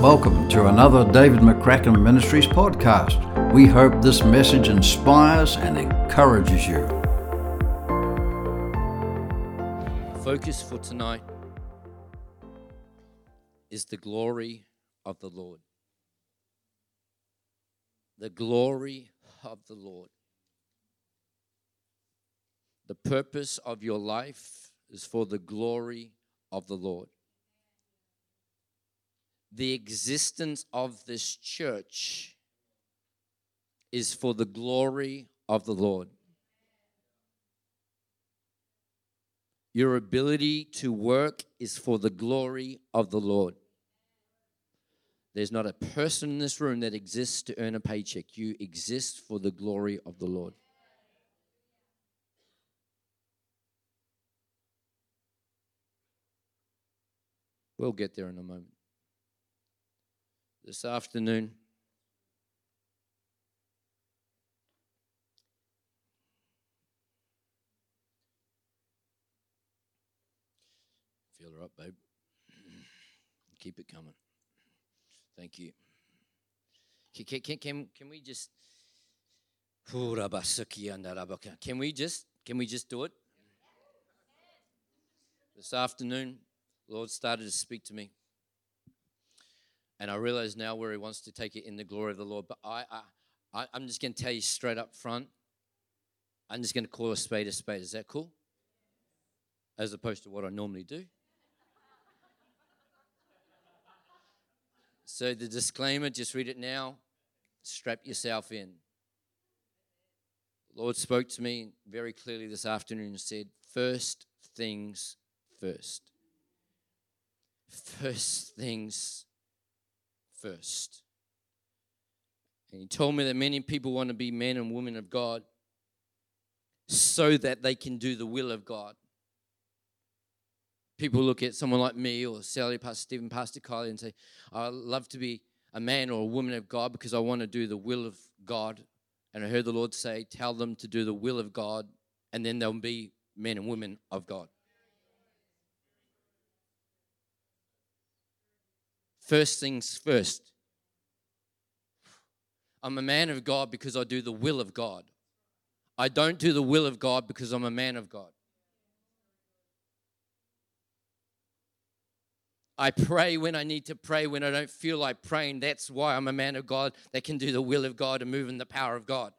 Welcome to another David McCracken Ministries podcast. We hope this message inspires and encourages you. Focus for tonight is the glory of the Lord. The glory of the Lord. The purpose of your life is for the glory of the Lord. The existence of this church is for the glory of the Lord. Your ability to work is for the glory of the Lord. There's not a person in this room that exists to earn a paycheck. You exist for the glory of the Lord. We'll get there in a moment. This afternoon, feel her up, babe. Keep it coming. Thank you. Can, can, can, can we just can we just can we just do it? This afternoon, Lord started to speak to me. And I realize now where He wants to take it in the glory of the Lord. But I, I, I'm just going to tell you straight up front. I'm just going to call a spade a spade. Is that cool? As opposed to what I normally do. So the disclaimer, just read it now. Strap yourself in. The Lord spoke to me very clearly this afternoon and said, First things first first things first. And he told me that many people want to be men and women of God so that they can do the will of God. People look at someone like me or Sally, Pastor Stephen, Pastor Kylie, and say, I love to be a man or a woman of God because I want to do the will of God. And I heard the Lord say, Tell them to do the will of God, and then they'll be men and women of God. First things first. I'm a man of God because I do the will of God. I don't do the will of God because I'm a man of God. I pray when I need to pray, when I don't feel like praying. That's why I'm a man of God that can do the will of God and move in the power of God.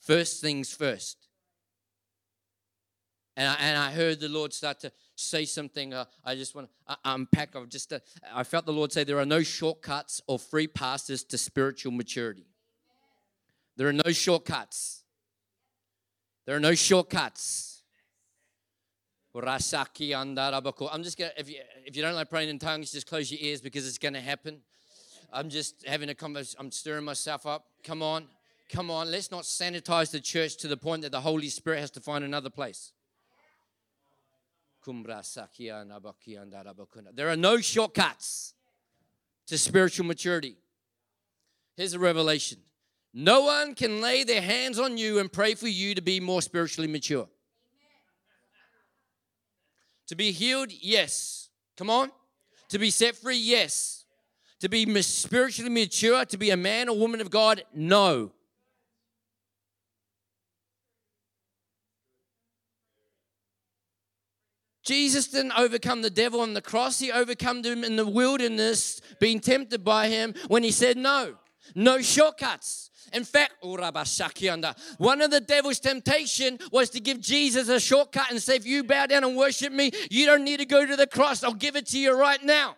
First things first. And I, and I heard the Lord start to say something. Uh, I just want to uh, unpack. I've just, uh, I felt the Lord say there are no shortcuts or free passes to spiritual maturity. There are no shortcuts. There are no shortcuts. I'm just gonna if you if you don't like praying in tongues, just close your ears because it's gonna happen. I'm just having a conversation. I'm stirring myself up. Come on, come on. Let's not sanitize the church to the point that the Holy Spirit has to find another place. There are no shortcuts to spiritual maturity. Here's a revelation no one can lay their hands on you and pray for you to be more spiritually mature. To be healed, yes. Come on. To be set free, yes. To be spiritually mature, to be a man or woman of God, no. Jesus didn't overcome the devil on the cross. He overcome him in the wilderness, being tempted by him when he said no. No shortcuts. In fact, one of the devil's temptation was to give Jesus a shortcut and say, if you bow down and worship me, you don't need to go to the cross. I'll give it to you right now.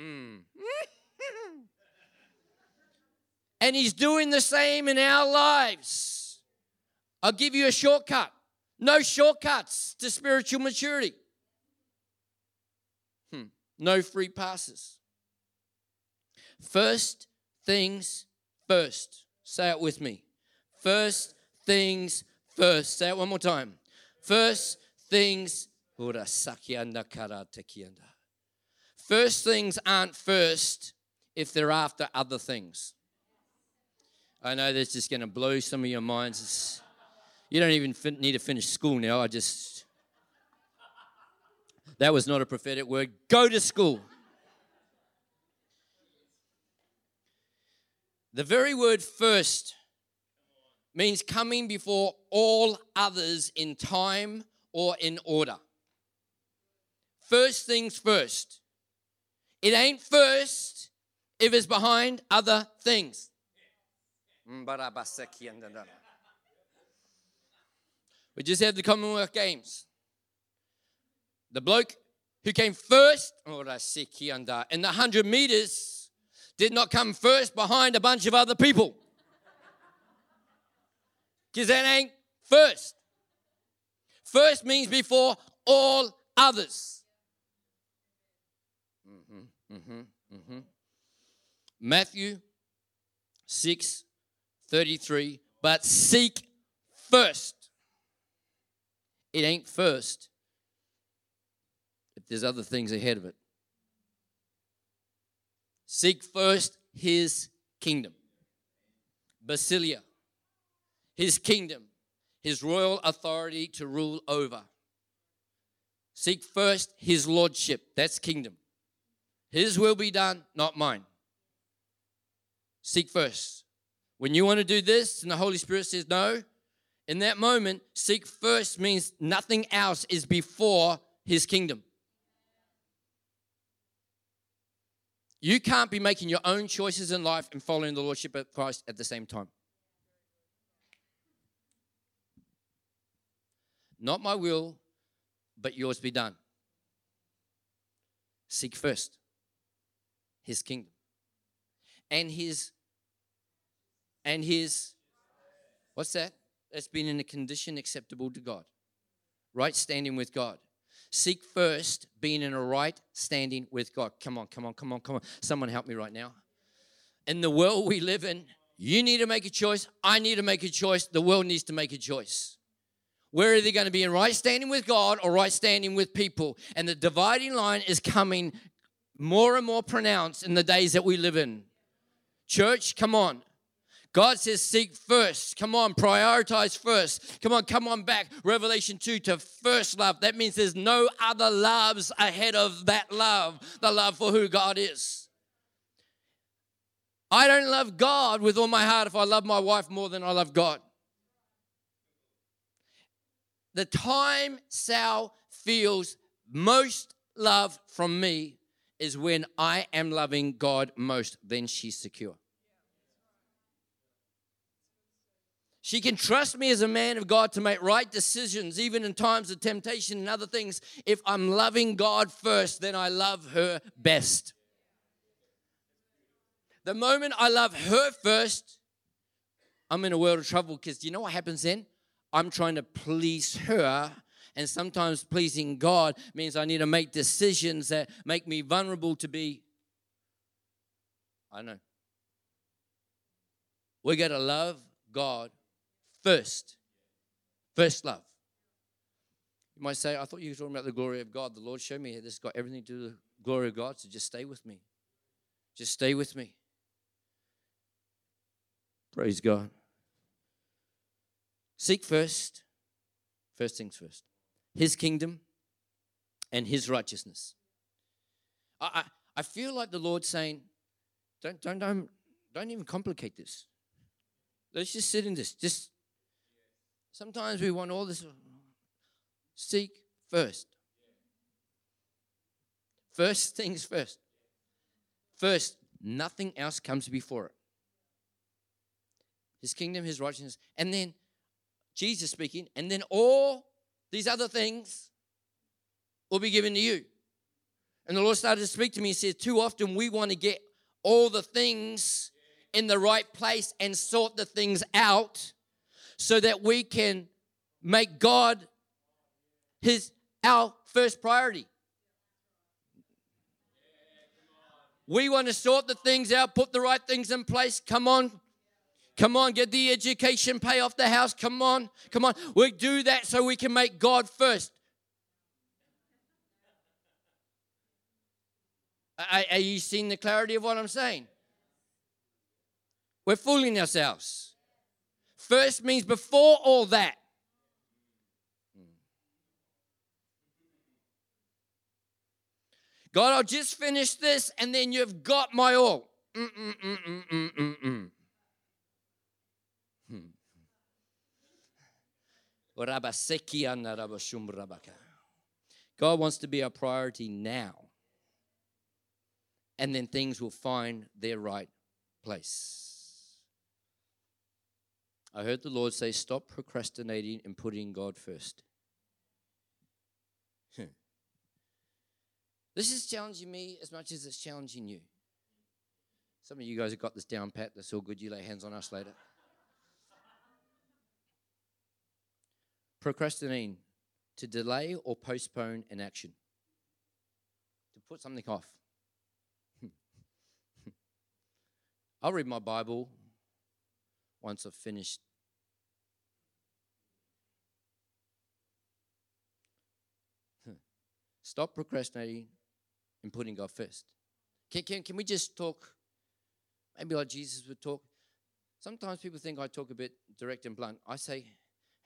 Mm. and he's doing the same in our lives. I'll give you a shortcut. No shortcuts to spiritual maturity. Hmm. No free passes. First things first. Say it with me. First things first. Say it one more time. First things. First things aren't first if they're after other things. I know that's just going to blow some of your minds. It's, you don't even fin- need to finish school now. I just. That was not a prophetic word. Go to school. The very word first means coming before all others in time or in order. First things first. It ain't first if it's behind other things. We just had the Commonwealth Games. The bloke who came first in the 100 meters did not come first behind a bunch of other people. Because that ain't first. First means before all others. Mm-hmm, mm-hmm, mm-hmm. Matthew 6 33. But seek first. It ain't first if there's other things ahead of it. Seek first his kingdom. Basileia, his kingdom, his royal authority to rule over. Seek first his lordship. That's kingdom. His will be done, not mine. Seek first. When you want to do this and the Holy Spirit says no, in that moment, seek first means nothing else is before his kingdom. You can't be making your own choices in life and following the Lordship of Christ at the same time. Not my will, but yours be done. Seek first his kingdom and his and his what's that? That's been in a condition acceptable to God. Right standing with God. Seek first being in a right standing with God. Come on, come on, come on, come on. Someone help me right now. In the world we live in, you need to make a choice. I need to make a choice. The world needs to make a choice. Where are they going to be in right standing with God or right standing with people? And the dividing line is coming more and more pronounced in the days that we live in. Church, come on. God says, seek first. Come on, prioritize first. Come on, come on back. Revelation 2 to first love. That means there's no other loves ahead of that love, the love for who God is. I don't love God with all my heart if I love my wife more than I love God. The time Sal feels most love from me is when I am loving God most, then she's secure. She can trust me as a man of God to make right decisions, even in times of temptation and other things. If I'm loving God first, then I love her best. The moment I love her first, I'm in a world of trouble because you know what happens then? I'm trying to please her. And sometimes pleasing God means I need to make decisions that make me vulnerable to be, I know. We got to love God first. First love. You might say, I thought you were talking about the glory of God. The Lord showed me this has got everything to do with the glory of God, so just stay with me. Just stay with me. Praise God. Seek first, first things first, His kingdom and His righteousness. I, I, I feel like the Lord saying, don't, don't, don't, don't even complicate this. Let's just sit in this. Just Sometimes we want all this. Seek first. First things first. First, nothing else comes before it. His kingdom, his righteousness. And then Jesus speaking, and then all these other things will be given to you. And the Lord started to speak to me. He said, Too often we want to get all the things in the right place and sort the things out so that we can make God his our first priority. We want to sort the things out, put the right things in place. Come on. Come on, get the education, pay off the house. Come on. Come on. We do that so we can make God first. Are, are you seeing the clarity of what I'm saying? We're fooling ourselves. First means before all that. God, I'll just finish this and then you've got my all. Mm-mm-mm-mm-mm-mm. Hmm. God wants to be our priority now. And then things will find their right place. I heard the Lord say, Stop procrastinating and putting God first. Hmm. This is challenging me as much as it's challenging you. Some of you guys have got this down pat. That's all good. You lay hands on us later. Procrastinating to delay or postpone an action, to put something off. Hmm. I'll read my Bible once I've finished. Stop procrastinating and putting God first. Can, can, can we just talk, maybe like Jesus would talk? Sometimes people think I talk a bit direct and blunt. I say,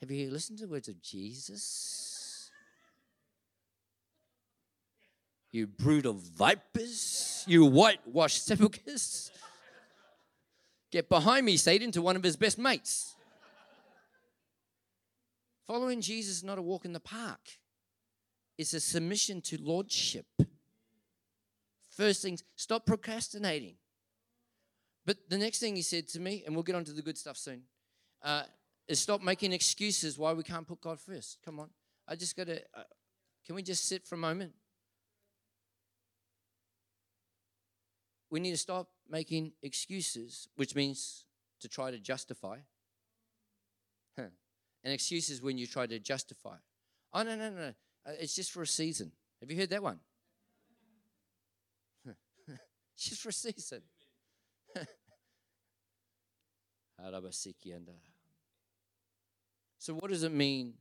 Have you listened to the words of Jesus? You brood of vipers, you whitewashed sepulchres. Get behind me, Satan, to one of his best mates. Following Jesus is not a walk in the park, it's a submission to lordship. First things, stop procrastinating. But the next thing he said to me, and we'll get on to the good stuff soon, uh, is stop making excuses why we can't put God first. Come on. I just got to, uh, can we just sit for a moment? we need to stop making excuses, which means to try to justify. Huh. And excuses when you try to justify. Oh, no, no, no. Uh, it's just for a season. Have you heard that one? it's just for a season. so, what does it mean,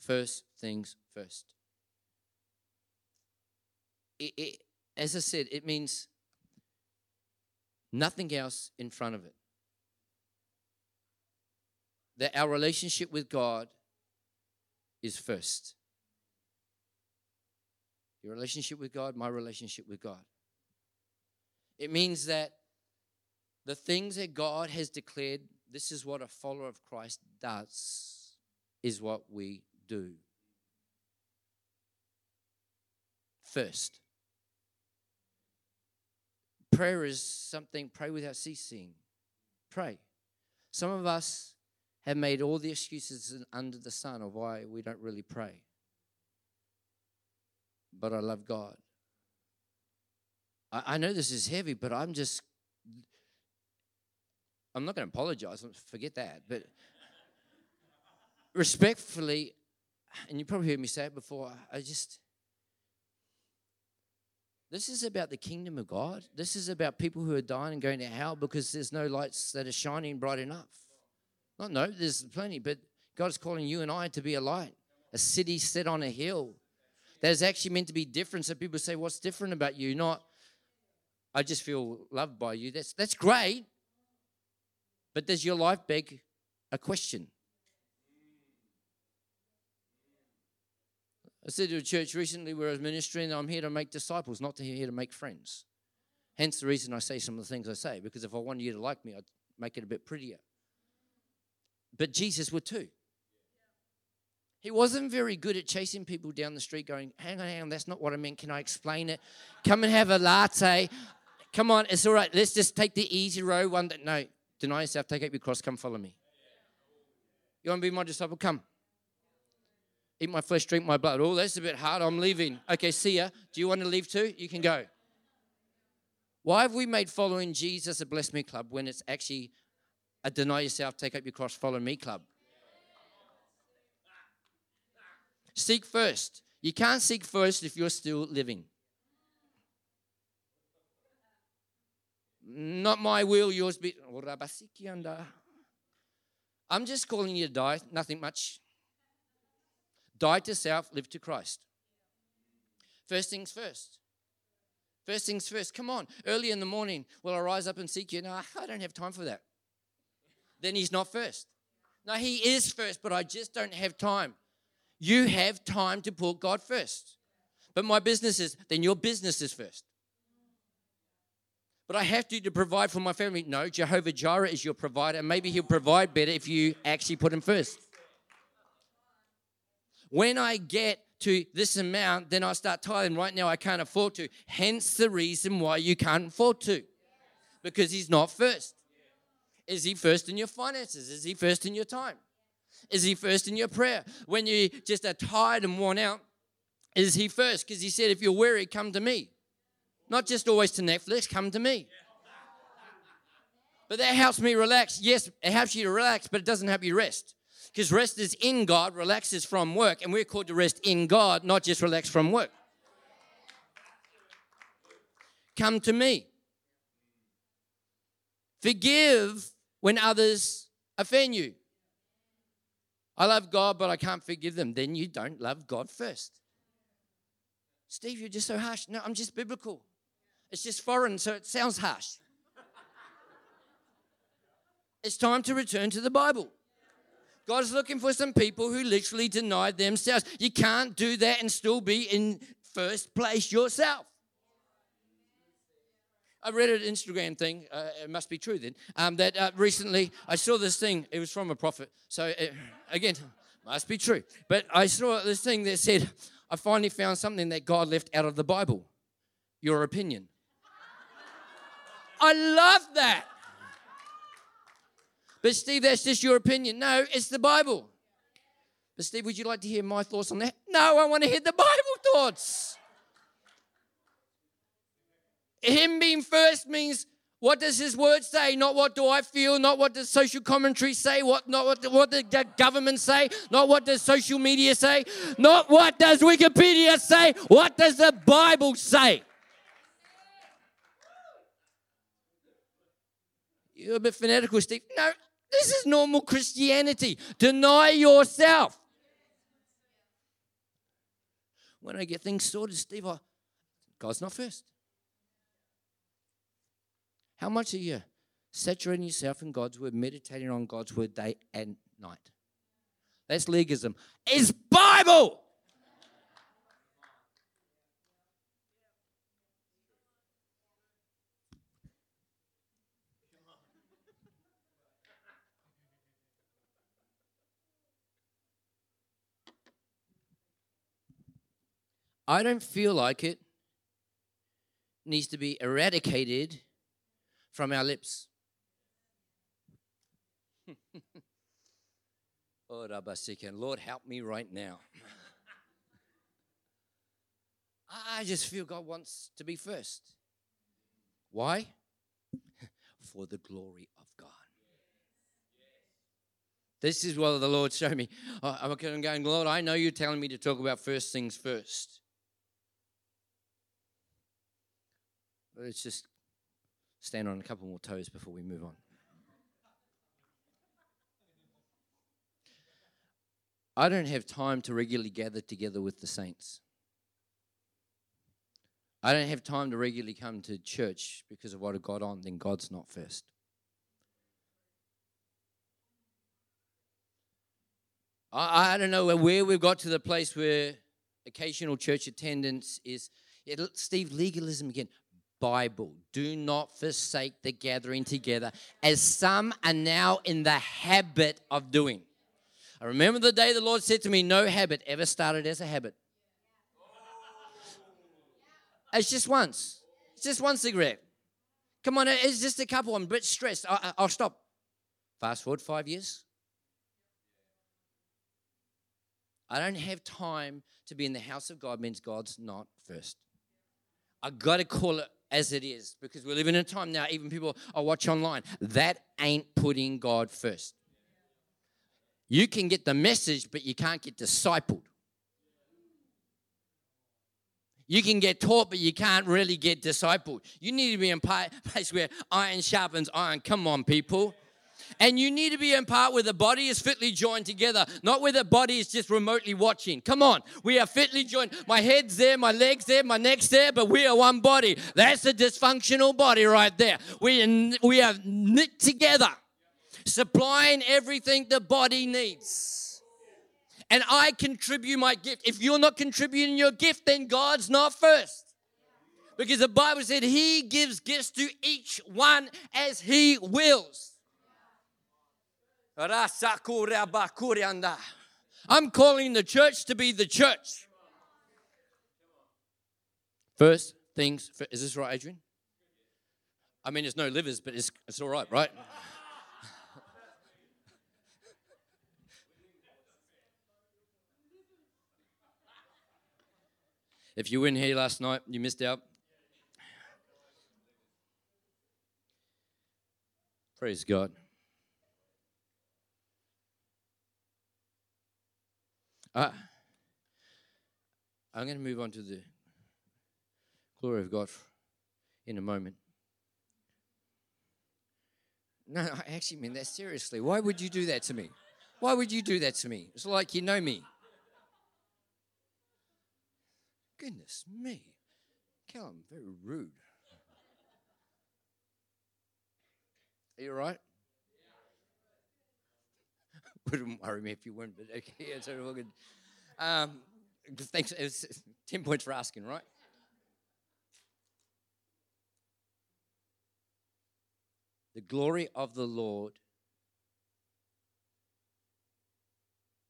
first things first? It, it, as I said, it means nothing else in front of it. That our relationship with God is first. Your relationship with God, my relationship with God. It means that the things that God has declared, this is what a follower of Christ does, is what we do. First. Prayer is something, pray without ceasing. Pray. Some of us have made all the excuses under the sun of why we don't really pray. But I love God. I, I know this is heavy, but I'm just, I'm not going to apologize, forget that. But respectfully, and you probably heard me say it before, I just, this is about the kingdom of God. This is about people who are dying and going to hell because there's no lights that are shining bright enough. Not no, there's plenty, but God's calling you and I to be a light, a city set on a hill. That is actually meant to be different. So people say, What's different about you? Not, I just feel loved by you. That's, that's great. But does your life beg a question? I said to a church recently where I was ministering, I'm here to make disciples, not to here to make friends. Hence the reason I say some of the things I say, because if I wanted you to like me, I'd make it a bit prettier. But Jesus would too. He wasn't very good at chasing people down the street going, hang on, hang on, that's not what I meant. Can I explain it? Come and have a latte. Come on, it's all right. Let's just take the easy road. One that, no, deny yourself, take up your cross, come follow me. You want to be my disciple? Come eat my flesh, drink my blood. Oh, that's a bit hard. I'm leaving. Okay, see ya. Do you want to leave too? You can go. Why have we made following Jesus a bless me club when it's actually a deny yourself, take up your cross, follow me club? Seek first. You can't seek first if you're still living. Not my will, yours be. I'm just calling you to die, nothing much. Die to self, live to Christ. First things first. First things first. Come on. Early in the morning, will I rise up and seek you? No, I don't have time for that. Then he's not first. No, he is first, but I just don't have time. You have time to put God first. But my business is, then your business is first. but I have to to provide for my family. No, Jehovah Jireh is your provider, and maybe He'll provide better if you actually put Him first. When I get to this amount, then I start tithing. Right now, I can't afford to. Hence the reason why you can't afford to, because He's not first. Is He first in your finances? Is He first in your time? Is He first in your prayer? When you just are tired and worn out, is He first? Because He said, if you're weary, come to me. Not just always to Netflix, come to me. But that helps me relax. Yes, it helps you to relax, but it doesn't help you rest. Because rest is in God, relax is from work, and we're called to rest in God, not just relax from work. Come to me. Forgive when others offend you. I love God, but I can't forgive them. Then you don't love God first. Steve, you're just so harsh. No, I'm just biblical. It's just foreign, so it sounds harsh. It's time to return to the Bible. God's looking for some people who literally denied themselves. You can't do that and still be in first place yourself. I read an Instagram thing. Uh, it must be true then. Um, that uh, recently I saw this thing. It was from a prophet. So it, again, must be true. But I saw this thing that said, "I finally found something that God left out of the Bible. Your opinion." I love that. But Steve, that's just your opinion. No, it's the Bible. But Steve, would you like to hear my thoughts on that? No, I want to hear the Bible thoughts. Him being first means what does his word say? Not what do I feel, not what does social commentary say, what not what, what the government say, not what does social media say, not what does Wikipedia say, what does the Bible say? You're a bit fanatical, Steve. No, this is normal Christianity. Deny yourself. When I get things sorted, Steve, I, God's not first. How much are you saturating yourself in God's word, meditating on God's word day and night? That's legalism. It's Bible. I don't feel like it needs to be eradicated from our lips. oh, Lord, help me right now. I just feel God wants to be first. Why? For the glory of God. This is what the Lord showed me. I'm going, Lord, I know you're telling me to talk about first things first. Let's just stand on a couple more toes before we move on. I don't have time to regularly gather together with the saints. I don't have time to regularly come to church because of what I've got on, then God's not first. I, I don't know where we've got to the place where occasional church attendance is. Steve, legalism again. Bible. Do not forsake the gathering together, as some are now in the habit of doing. I remember the day the Lord said to me, No habit ever started as a habit. It's just once. It's just one cigarette. Come on, it's just a couple. I'm a bit stressed. I, will stop. Fast forward five years. I don't have time to be in the house of God means God's not first. I got to call it as it is because we live in a time now, even people I watch online, that ain't putting God first. You can get the message, but you can't get discipled. You can get taught, but you can't really get discipled. You need to be in a place where iron sharpens iron. Come on, people. And you need to be in part where the body is fitly joined together, not where the body is just remotely watching. Come on, we are fitly joined. My head's there, my leg's there, my neck's there, but we are one body. That's a dysfunctional body right there. We are, we are knit together, supplying everything the body needs. And I contribute my gift. If you're not contributing your gift, then God's not first Because the Bible said he gives gifts to each one as he wills. I'm calling the church to be the church. First things, is this right, Adrian? I mean, there's no livers, but it's, it's all right, right? if you weren't here last night, you missed out. Praise God. Uh, I'm going to move on to the glory of God in a moment. No, I actually mean that seriously. Why would you do that to me? Why would you do that to me? It's like you know me. Goodness me. Callum, very rude. Are you all right? Wouldn't worry me if you weren't, but okay, it's all good. Um, thanks. It's 10 points for asking, right? The glory of the Lord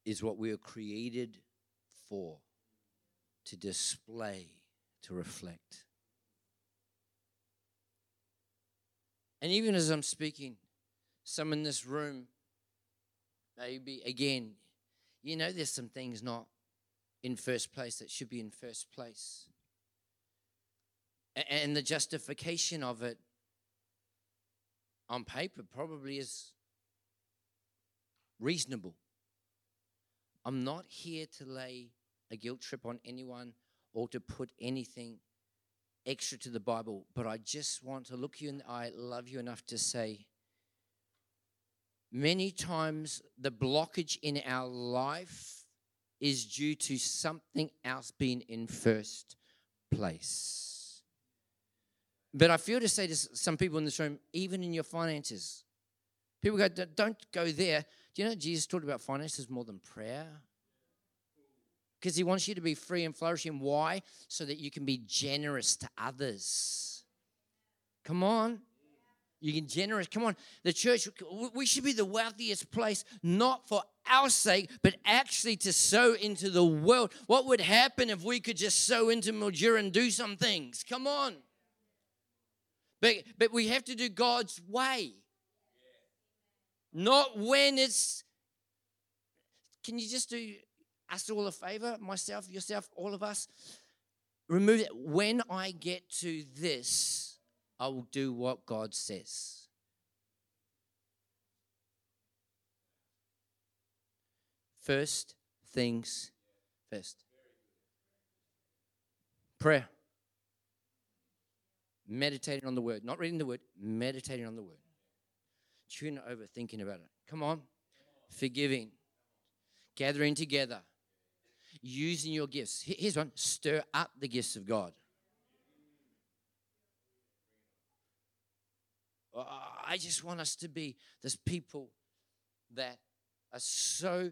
is what we are created for to display, to reflect. And even as I'm speaking, some in this room, maybe again, you know, there's some things not in first place that should be in first place. And the justification of it on paper probably is reasonable. I'm not here to lay a guilt trip on anyone or to put anything extra to the Bible, but I just want to look you in the eye, love you enough to say, many times the blockage in our life is due to something else being in first place. But I feel to say to some people in this room, even in your finances, people go, don't go there. Do you know Jesus talked about finances more than prayer? Because he wants you to be free and flourishing. Why? So that you can be generous to others. Come on. You can generous. Come on. The church, we should be the wealthiest place, not for our sake, but actually to sow into the world. What would happen if we could just sow into Mildura and do some things? Come on. But, but we have to do God's way. Not when it's. Can you just do us all a favor? Myself, yourself, all of us? Remove it. When I get to this, I will do what God says. First things first. Prayer meditating on the word, not reading the word, meditating on the word. Tune over thinking about it. Come on. Forgiving, gathering together, using your gifts. Here's one stir up the gifts of God. I just want us to be this people that are so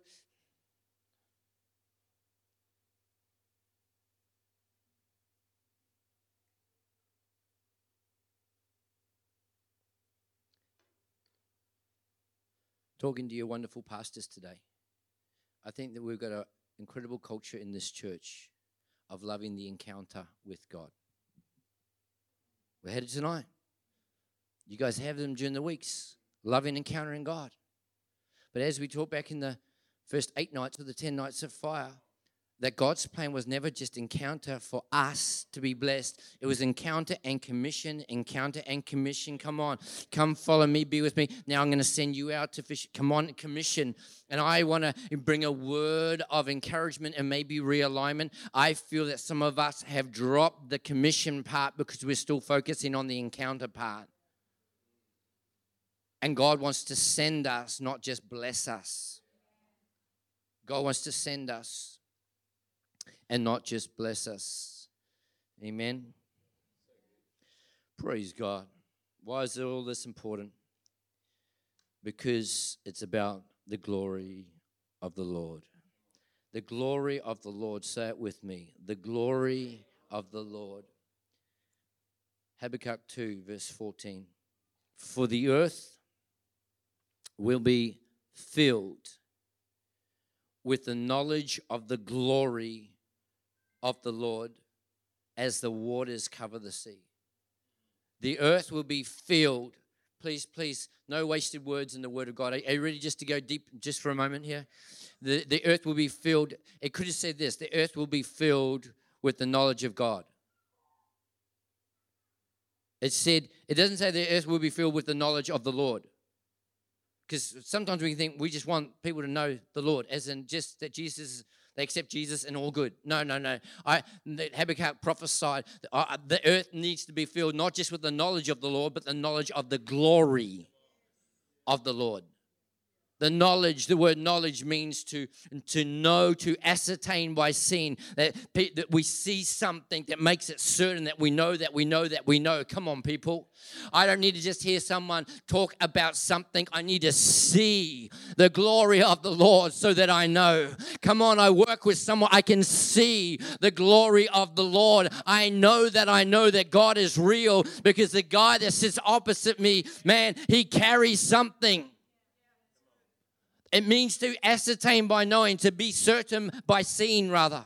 talking to your wonderful pastors today. I think that we've got an incredible culture in this church of loving the encounter with God. We're headed tonight. You guys have them during the weeks, loving encountering God. But as we talked back in the first eight nights of the 10 nights of fire, that God's plan was never just encounter for us to be blessed. It was encounter and commission, encounter and commission. Come on, come follow me, be with me. Now I'm going to send you out to fish. Come on, commission. And I want to bring a word of encouragement and maybe realignment. I feel that some of us have dropped the commission part because we're still focusing on the encounter part. And God wants to send us, not just bless us. God wants to send us and not just bless us. Amen. Praise God. Why is all this important? Because it's about the glory of the Lord. The glory of the Lord. Say it with me. The glory of the Lord. Habakkuk 2, verse 14. For the earth will be filled with the knowledge of the glory of the Lord as the waters cover the sea. The earth will be filled. Please, please, no wasted words in the word of God. Are you ready just to go deep just for a moment here? The, the earth will be filled. It could have said this the earth will be filled with the knowledge of God. It said, it doesn't say the earth will be filled with the knowledge of the Lord. Because sometimes we think we just want people to know the Lord, as in just that Jesus, they accept Jesus and all good. No, no, no. I Habakkuk prophesied uh, the earth needs to be filled not just with the knowledge of the Lord, but the knowledge of the glory of the Lord. The knowledge, the word knowledge means to, to know, to ascertain by seeing. That, that we see something that makes it certain that we know that we know that we know. Come on, people. I don't need to just hear someone talk about something. I need to see the glory of the Lord so that I know. Come on, I work with someone. I can see the glory of the Lord. I know that I know that God is real because the guy that sits opposite me, man, he carries something. It means to ascertain by knowing, to be certain by seeing, rather.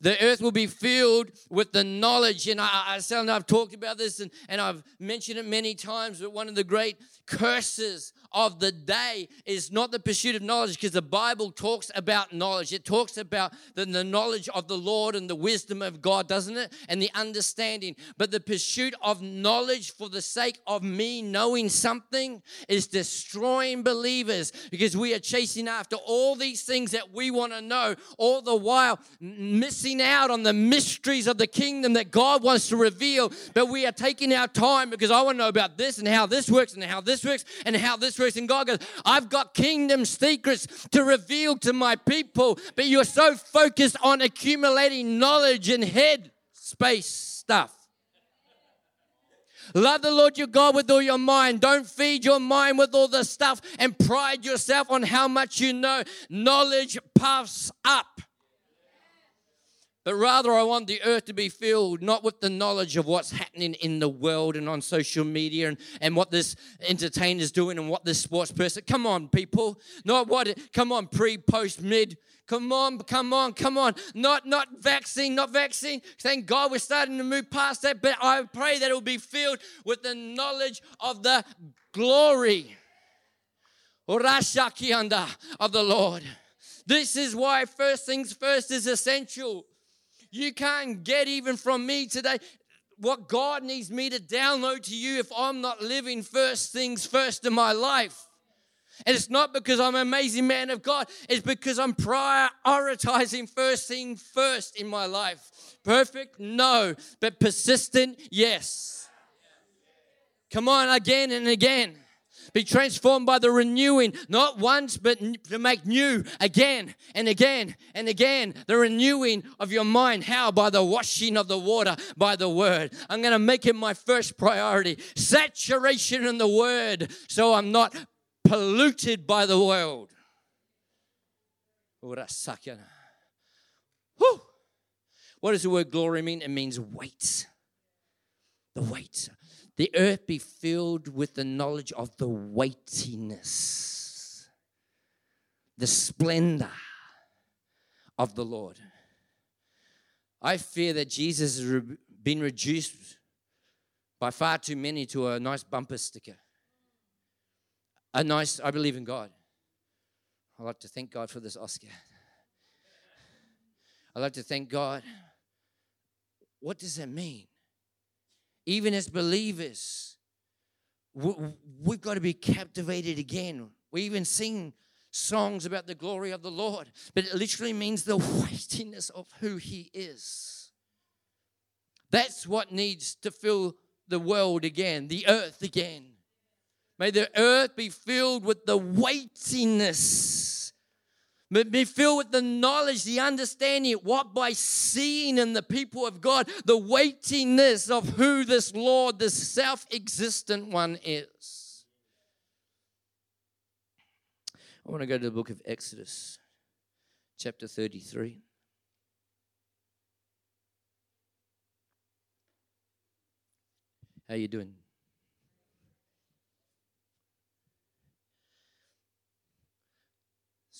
The earth will be filled with the knowledge. And I, I, I've talked about this and, and I've mentioned it many times, but one of the great curses of the day is not the pursuit of knowledge because the Bible talks about knowledge. It talks about the, the knowledge of the Lord and the wisdom of God, doesn't it? And the understanding. But the pursuit of knowledge for the sake of me knowing something is destroying believers because we are chasing after all these things that we want to know, all the while missing out on the mysteries of the kingdom that God wants to reveal. But we are taking our time because I want to know about this and how this works and how this works and how this works. And God goes, I've got kingdom secrets to reveal to my people, but you're so focused on accumulating knowledge and head space stuff. Love the Lord your God with all your mind. Don't feed your mind with all the stuff and pride yourself on how much you know. Knowledge puffs up. But rather, I want the earth to be filled not with the knowledge of what's happening in the world and on social media and, and what this entertainer's doing and what this sports person. Come on, people. Not what, it, come on, pre, post, mid. Come on, come on, come on. Not not vaccine, not vaccine. Thank God we're starting to move past that. But I pray that it will be filled with the knowledge of the glory. of the Lord. This is why first things first is essential. You can't get even from me today what God needs me to download to you if I'm not living first things first in my life. And it's not because I'm an amazing man of God, it's because I'm prioritizing first thing first in my life. Perfect? No. But persistent? Yes. Come on, again and again. Be transformed by the renewing, not once, but to make new again and again and again. The renewing of your mind. How? By the washing of the water, by the word. I'm going to make it my first priority. Saturation in the word so I'm not polluted by the world. What does the word glory mean? It means weight. The weight the earth be filled with the knowledge of the weightiness, the splendor of the Lord. I fear that Jesus has been reduced by far too many to a nice bumper sticker. A nice, I believe in God. I'd like to thank God for this Oscar. I'd like to thank God. What does that mean? Even as believers, we've got to be captivated again. We even sing songs about the glory of the Lord, but it literally means the weightiness of who He is. That's what needs to fill the world again, the earth again. May the earth be filled with the weightiness be filled with the knowledge, the understanding, what by seeing in the people of God, the weightiness of who this Lord, this self existent one is. I want to go to the book of Exodus, chapter 33. How you doing?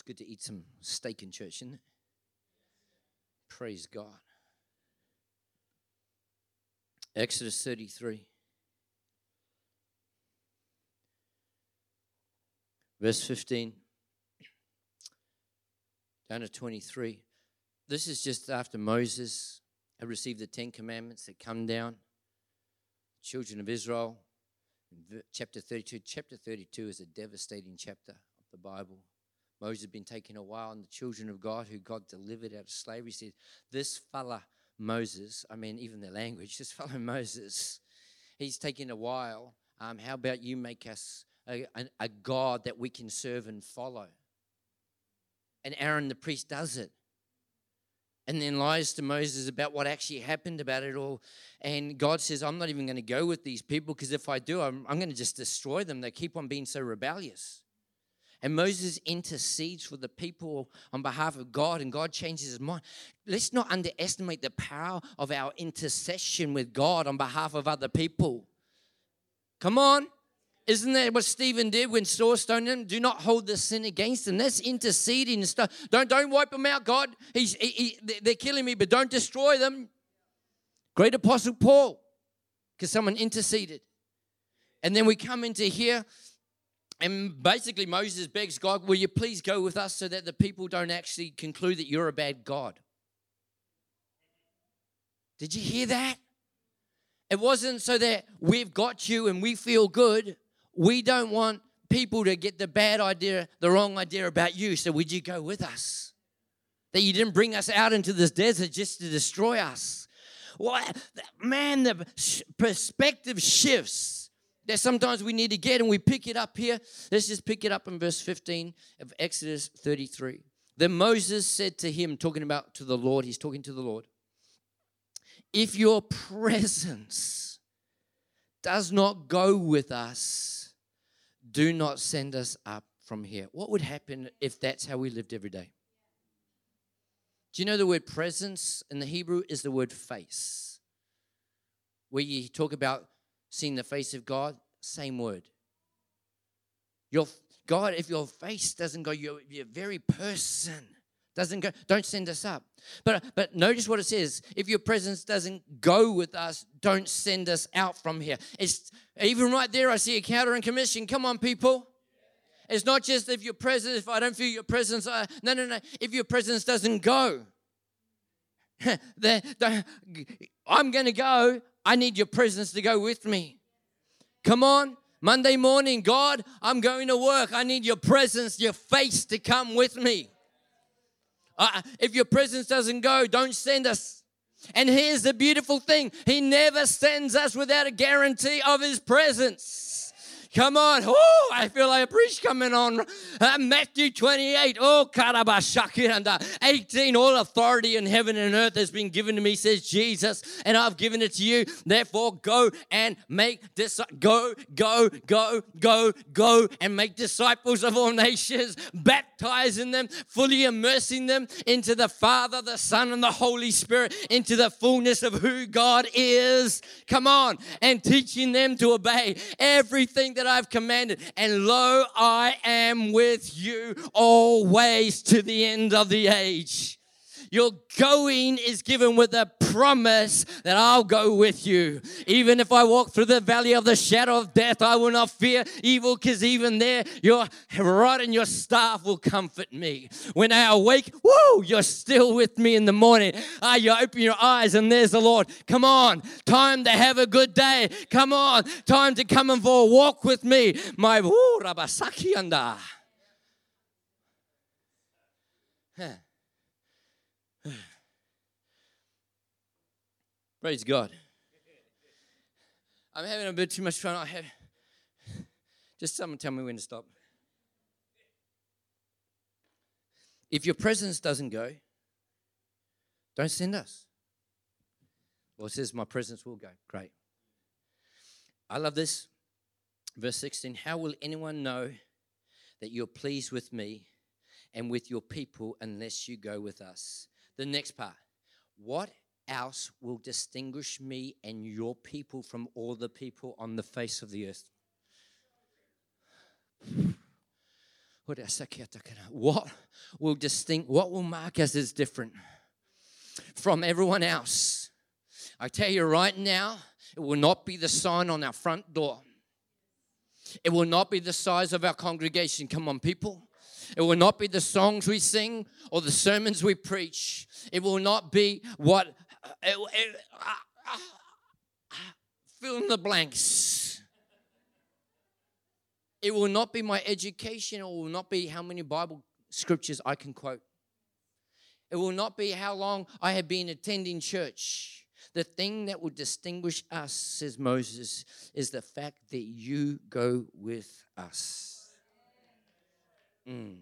It's good to eat some steak in church, isn't it? Praise God. Exodus 33. Verse 15 down to 23. This is just after Moses had received the Ten Commandments that come down. Children of Israel, chapter 32. Chapter 32 is a devastating chapter of the Bible. Moses had been taken a while, and the children of God, who God delivered out of slavery, said, This fella, Moses, I mean, even their language, this fellow Moses, he's taken a while. Um, how about you make us a, a, a God that we can serve and follow? And Aaron the priest does it and then lies to Moses about what actually happened about it all. And God says, I'm not even going to go with these people because if I do, I'm, I'm going to just destroy them. They keep on being so rebellious. And Moses intercedes for the people on behalf of God, and God changes his mind. Let's not underestimate the power of our intercession with God on behalf of other people. Come on. Isn't that what Stephen did when Saul stoned him? Do not hold the sin against him. That's interceding and stuff. Don't, don't wipe them out, God. He's, he, he, they're killing me, but don't destroy them. Great Apostle Paul, because someone interceded. And then we come into here, and basically Moses begs God, Will you please go with us so that the people don't actually conclude that you're a bad God? Did you hear that? It wasn't so that we've got you and we feel good. We don't want people to get the bad idea, the wrong idea about you. So, would you go with us? That you didn't bring us out into this desert just to destroy us. Well, man, the perspective shifts that sometimes we need to get, and we pick it up here. Let's just pick it up in verse 15 of Exodus 33. Then Moses said to him, talking about to the Lord, he's talking to the Lord, if your presence does not go with us, do not send us up from here. What would happen if that's how we lived every day? Do you know the word presence in the Hebrew is the word face? Where you talk about seeing the face of God, same word. Your God, if your face doesn't go, your, your very person doesn't go, don't send us up. But but notice what it says. If your presence doesn't go with us, don't send us out from here. It's even right there, I see a counter and commission. Come on, people. It's not just if your presence, if I don't feel your presence, I, no, no, no. If your presence doesn't go, I'm going to go. I need your presence to go with me. Come on. Monday morning, God, I'm going to work. I need your presence, your face to come with me. Uh, if your presence doesn't go, don't send us. And here's the beautiful thing He never sends us without a guarantee of His presence. Come on. Oh, I feel like a preach coming on. Uh, Matthew 28. Oh, Karabashaki and 18. All authority in heaven and earth has been given to me, says Jesus, and I've given it to you. Therefore, go and make this. Go, go, go, go, go, and make disciples of all nations, baptizing them, fully immersing them into the Father, the Son, and the Holy Spirit, into the fullness of who God is. Come on, and teaching them to obey everything that that I've commanded. And lo, I am with you always to the end of the age. Your going is given with a promise that I'll go with you. Even if I walk through the valley of the shadow of death, I will not fear evil, because even there, your rod and your staff will comfort me. When I awake, whoo, you're still with me in the morning. Ah, you open your eyes and there's the Lord. Come on, time to have a good day. Come on, time to come and for a walk with me. My woo, Rabasaki anda. Praise God. I'm having a bit too much fun. I have just someone tell me when to stop. If your presence doesn't go, don't send us. Well, it says, My presence will go. Great. I love this. Verse 16 How will anyone know that you're pleased with me and with your people unless you go with us? The next part. What else will distinguish me and your people from all the people on the face of the earth. What will distinct what will mark us as different from everyone else? I tell you right now, it will not be the sign on our front door. It will not be the size of our congregation. Come on, people. It will not be the songs we sing or the sermons we preach. It will not be what. It, it, uh, uh, uh, fill in the blanks. It will not be my education. It will not be how many Bible scriptures I can quote. It will not be how long I have been attending church. The thing that will distinguish us, says Moses, is the fact that you go with us. Mm.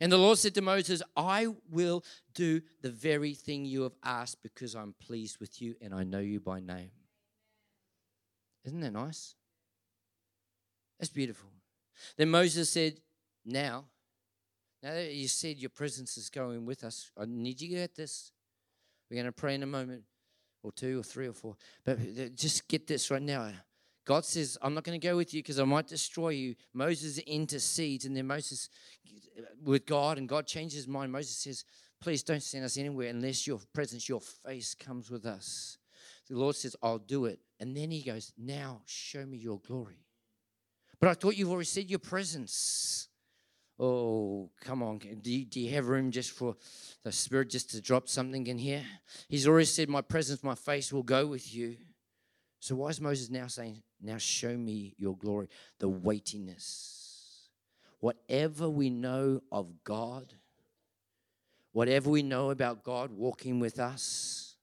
And the Lord said to Moses, I will do the very thing you have asked because I'm pleased with you and I know you by name. Isn't that nice? That's beautiful. Then Moses said, Now, now that you said your presence is going with us, I need you to get this. We're going to pray in a moment or two or three or four. But uh, just get this right now. God says, I'm not going to go with you because I might destroy you. Moses intercedes, and then Moses, with God, and God changes his mind. Moses says, Please don't send us anywhere unless your presence, your face comes with us. The Lord says, I'll do it. And then he goes, Now show me your glory. But I thought you've already said your presence. Oh, come on. Do you, do you have room just for the Spirit just to drop something in here? He's already said, My presence, my face will go with you. So why is Moses now saying, Now show me your glory? The weightiness. Whatever we know of God, whatever we know about God walking with us,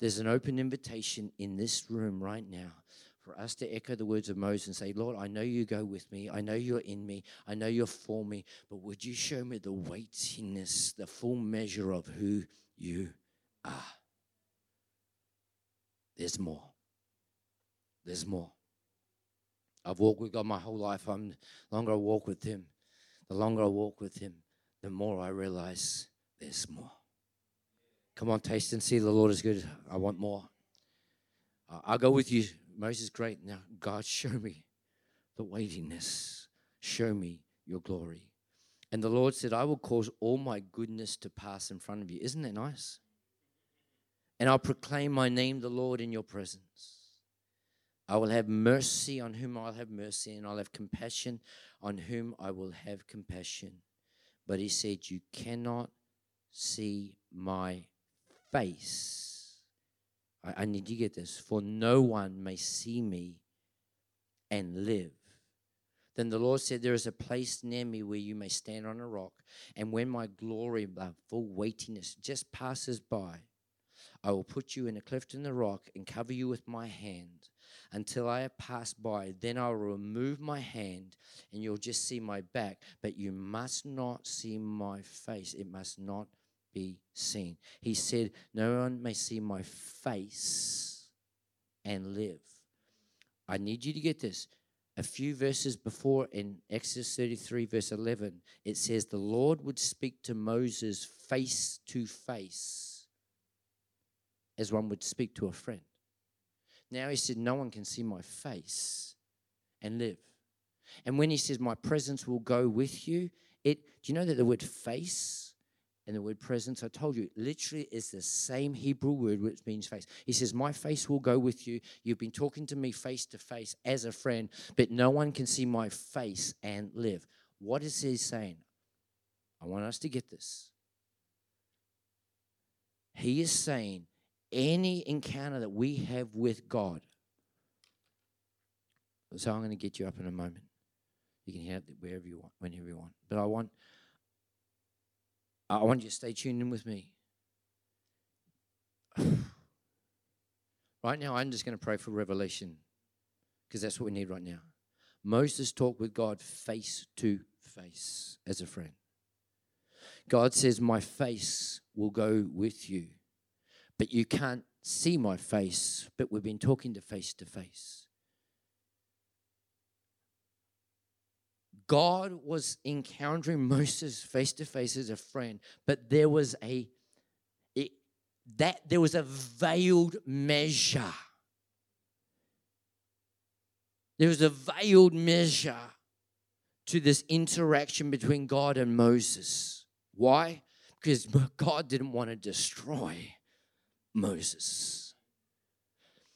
there's an open invitation in this room right now for us to echo the words of Moses and say, Lord, I know you go with me. I know you're in me. I know you're for me. But would you show me the weightiness, the full measure of who you are? There's more. There's more. I've walked with God my whole life. I'm the longer I walk with Him, the longer I walk with Him, the more I realize there's more. Come on, taste and see the Lord is good. I want more. I'll go with you. Moses, great. Now, God, show me the weightiness. Show me your glory. And the Lord said, I will cause all my goodness to pass in front of you. Isn't that nice? And I'll proclaim my name, the Lord, in your presence. I will have mercy on whom I'll have mercy, and I'll have compassion on whom I will have compassion. But he said, You cannot see my face. I, I need you to get this. For no one may see me and live. Then the Lord said, There is a place near me where you may stand on a rock, and when my glory, my full weightiness, just passes by, I will put you in a cleft in the rock and cover you with my hand until I have passed by. Then I will remove my hand and you'll just see my back, but you must not see my face. It must not be seen. He said, No one may see my face and live. I need you to get this. A few verses before in Exodus 33, verse 11, it says, The Lord would speak to Moses face to face as one would speak to a friend. Now he said, No one can see my face and live. And when he says, My presence will go with you, it do you know that the word face and the word presence, I told you, literally is the same Hebrew word which means face. He says, My face will go with you. You've been talking to me face to face as a friend, but no one can see my face and live. What is he saying? I want us to get this. He is saying any encounter that we have with God. So I'm going to get you up in a moment. You can have it wherever you want, whenever you want. But I want I want you to stay tuned in with me. right now, I'm just going to pray for revelation because that's what we need right now. Moses talked with God face to face as a friend. God says, My face will go with you but you can't see my face, but we've been talking to face to face. God was encountering Moses face to face as a friend, but there was a it, that there was a veiled measure. There was a veiled measure to this interaction between God and Moses. Why? Because God didn't want to destroy Moses.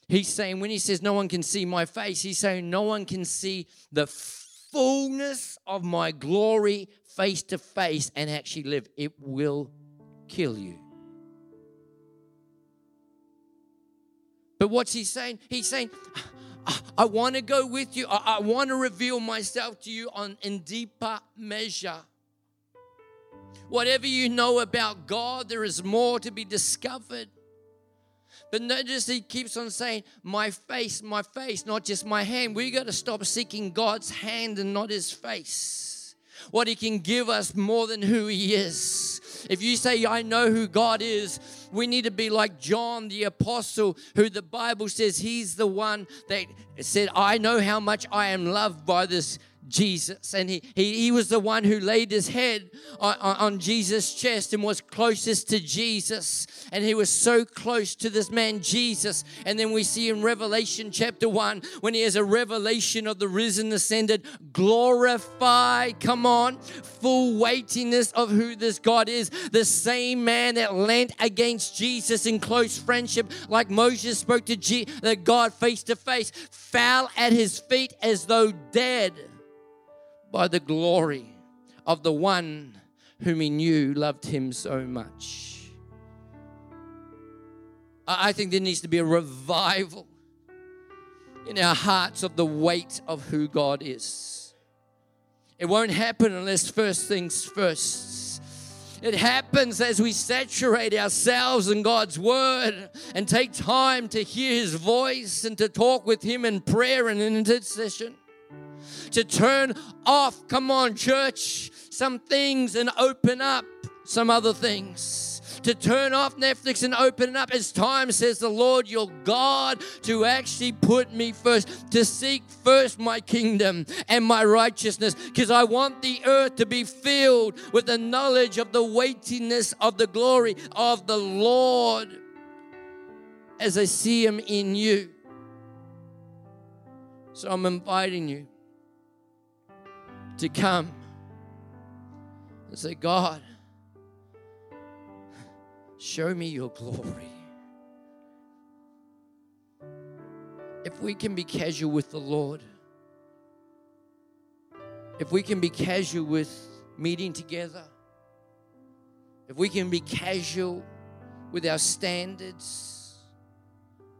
He's saying, when he says, No one can see my face, he's saying, No one can see the fullness of my glory face to face and actually live. It will kill you. But what's he saying? He's saying, I want to go with you. I, want to reveal myself to you on in deeper measure. Whatever you know about God, there is more to be discovered. But notice he keeps on saying, My face, my face, not just my hand. We got to stop seeking God's hand and not his face. What he can give us more than who he is. If you say, I know who God is, we need to be like John the Apostle, who the Bible says he's the one that said, I know how much I am loved by this Jesus. And he, he, he was the one who laid his head on, on, Jesus' chest and was closest to Jesus. And he was so close to this man, Jesus. And then we see in Revelation chapter 1 when he has a revelation of the risen, ascended, glorified, come on, full weightiness of who this God is. The same man that leant against Jesus in close friendship, like Moses spoke to G- the God face to face, fell at his feet as though dead by the glory of the one whom he knew loved him so much. I think there needs to be a revival in our hearts of the weight of who God is. It won't happen unless first things first. It happens as we saturate ourselves in God's word and take time to hear his voice and to talk with him in prayer and in intercession to turn off, come on, church, some things and open up some other things. To turn off Netflix and open it up as time, says the Lord your God, to actually put me first, to seek first my kingdom and my righteousness, because I want the earth to be filled with the knowledge of the weightiness of the glory of the Lord as I see Him in you. So I'm inviting you to come and say, God, show me your glory. If we can be casual with the Lord, if we can be casual with meeting together, if we can be casual with our standards,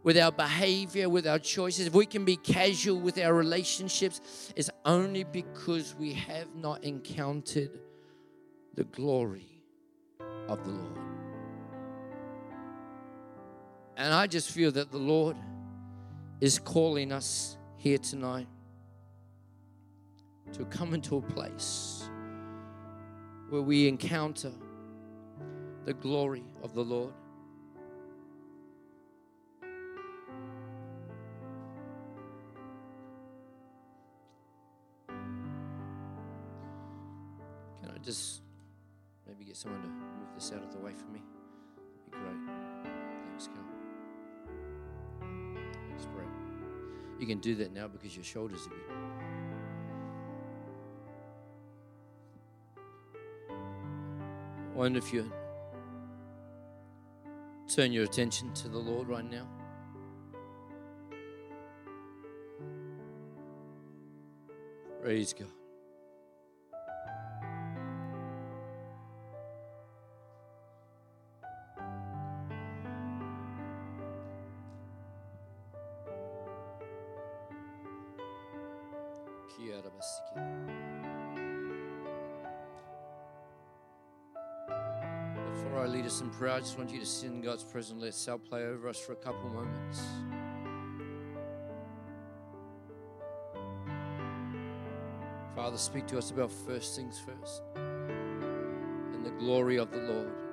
with our behavior, with our choices, if we can be casual with our relationships, it's only because we have not encountered the glory of the Lord. And I just feel that the Lord is calling us here tonight to come into a place where we encounter the glory of the Lord. Just maybe get someone to move this out of the way for me? That'd be great. Thanks, Carl. Great. You can do that now because your shoulders are good. I wonder if you turn your attention to the Lord right now. Praise God. Before I lead us in prayer, I just want you to sit in God's presence. Let Sal play over us for a couple moments. Father, speak to us about first things first and the glory of the Lord.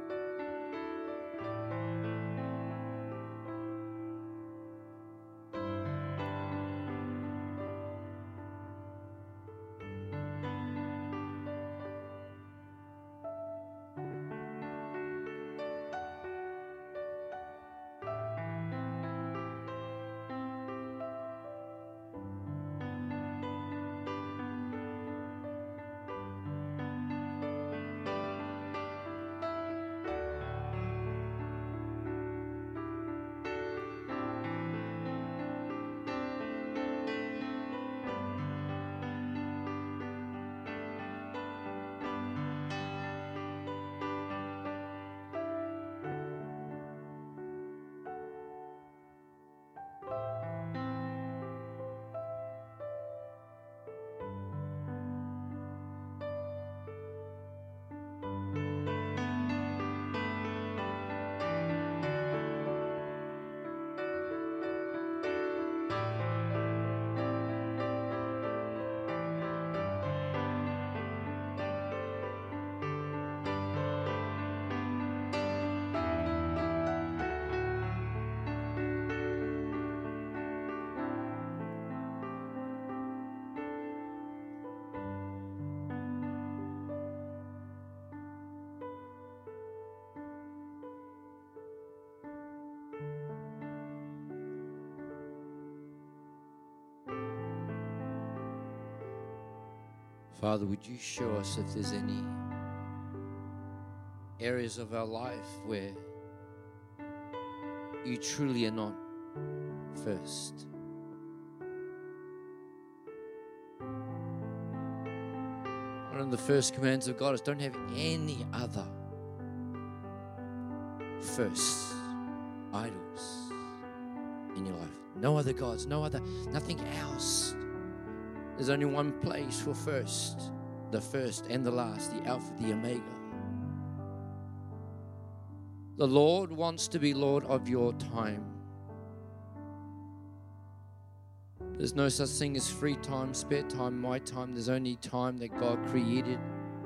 Father, would you show us if there's any areas of our life where you truly are not first? One of the first commands of God is don't have any other first idols in your life. No other gods, no other, nothing else. There's only one place for first, the first and the last, the Alpha, the Omega. The Lord wants to be Lord of your time. There's no such thing as free time, spare time, my time. There's only time that God created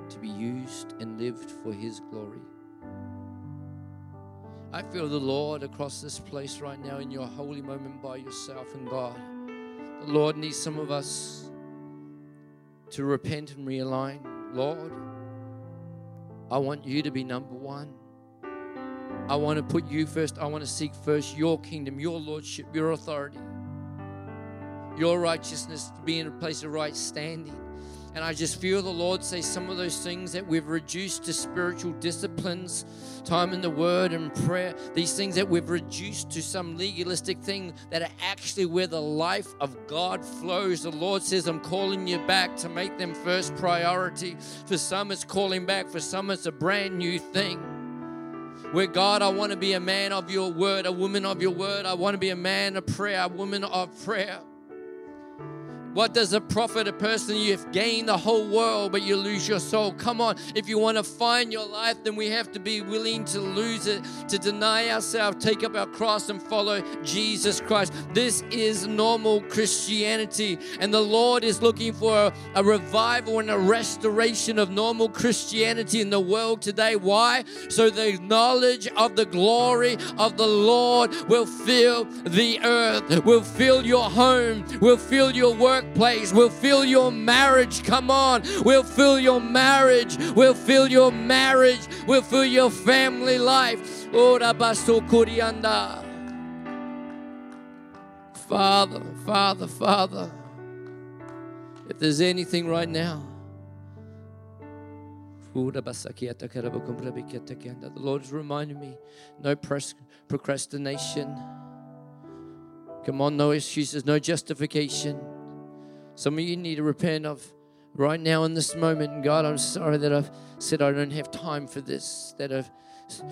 to be used and lived for His glory. I feel the Lord across this place right now in your holy moment by yourself and God. The Lord needs some of us to repent and realign. Lord, I want you to be number one. I want to put you first. I want to seek first your kingdom, your lordship, your authority, your righteousness to be in a place of right standing. And I just feel the Lord say some of those things that we've reduced to spiritual disciplines, time in the Word and prayer, these things that we've reduced to some legalistic thing that are actually where the life of God flows. The Lord says, I'm calling you back to make them first priority. For some, it's calling back, for some, it's a brand new thing. Where God, I want to be a man of your word, a woman of your word. I want to be a man of prayer, a woman of prayer. What does it profit a person you've gained the whole world but you lose your soul? Come on, if you want to find your life, then we have to be willing to lose it, to deny ourselves, take up our cross, and follow Jesus Christ. This is normal Christianity, and the Lord is looking for a, a revival and a restoration of normal Christianity in the world today. Why? So the knowledge of the glory of the Lord will fill the earth, will fill your home, will fill your work workplace. We'll fill your marriage. Come on. We'll fill your marriage. We'll fill your marriage. We'll fill your family life. Father, Father, Father, if there's anything right now, the Lord Lord's reminding me no procrastination. Come on, no excuses, no justification. Some of you need to repent of right now in this moment. God, I'm sorry that I've said I don't have time for this, that I've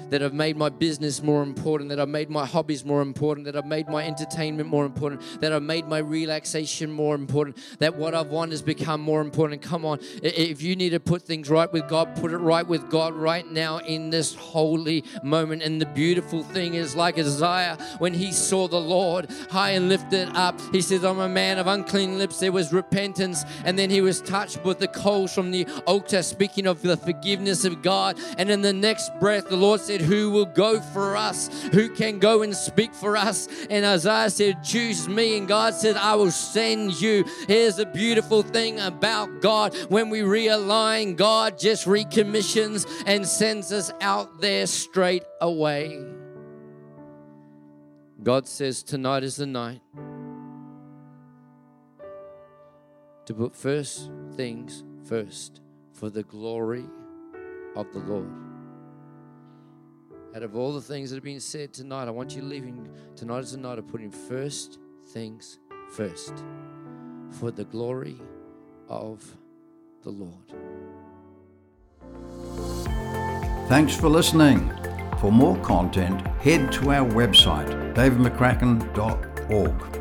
that I've made my business more important, that I've made my hobbies more important, that I've made my entertainment more important, that I've made my relaxation more important, that what I've wanted has become more important. Come on, if you need to put things right with God, put it right with God right now in this holy moment. And the beautiful thing is, like Isaiah, when he saw the Lord high and lifted up, he says, I'm a man of unclean lips. There was repentance, and then he was touched with the coals from the altar, speaking of the forgiveness of God. And in the next breath, the Lord Lord said, Who will go for us? Who can go and speak for us? And Isaiah said, Choose me. And God said, I will send you. Here's a beautiful thing about God. When we realign, God just recommissions and sends us out there straight away. God says, Tonight is the night to put first things first for the glory of the Lord out of all the things that have been said tonight, I want you leaving tonight as a night of putting first things first for the glory of the Lord. Thanks for listening. For more content, head to our website, davidmccracken.org.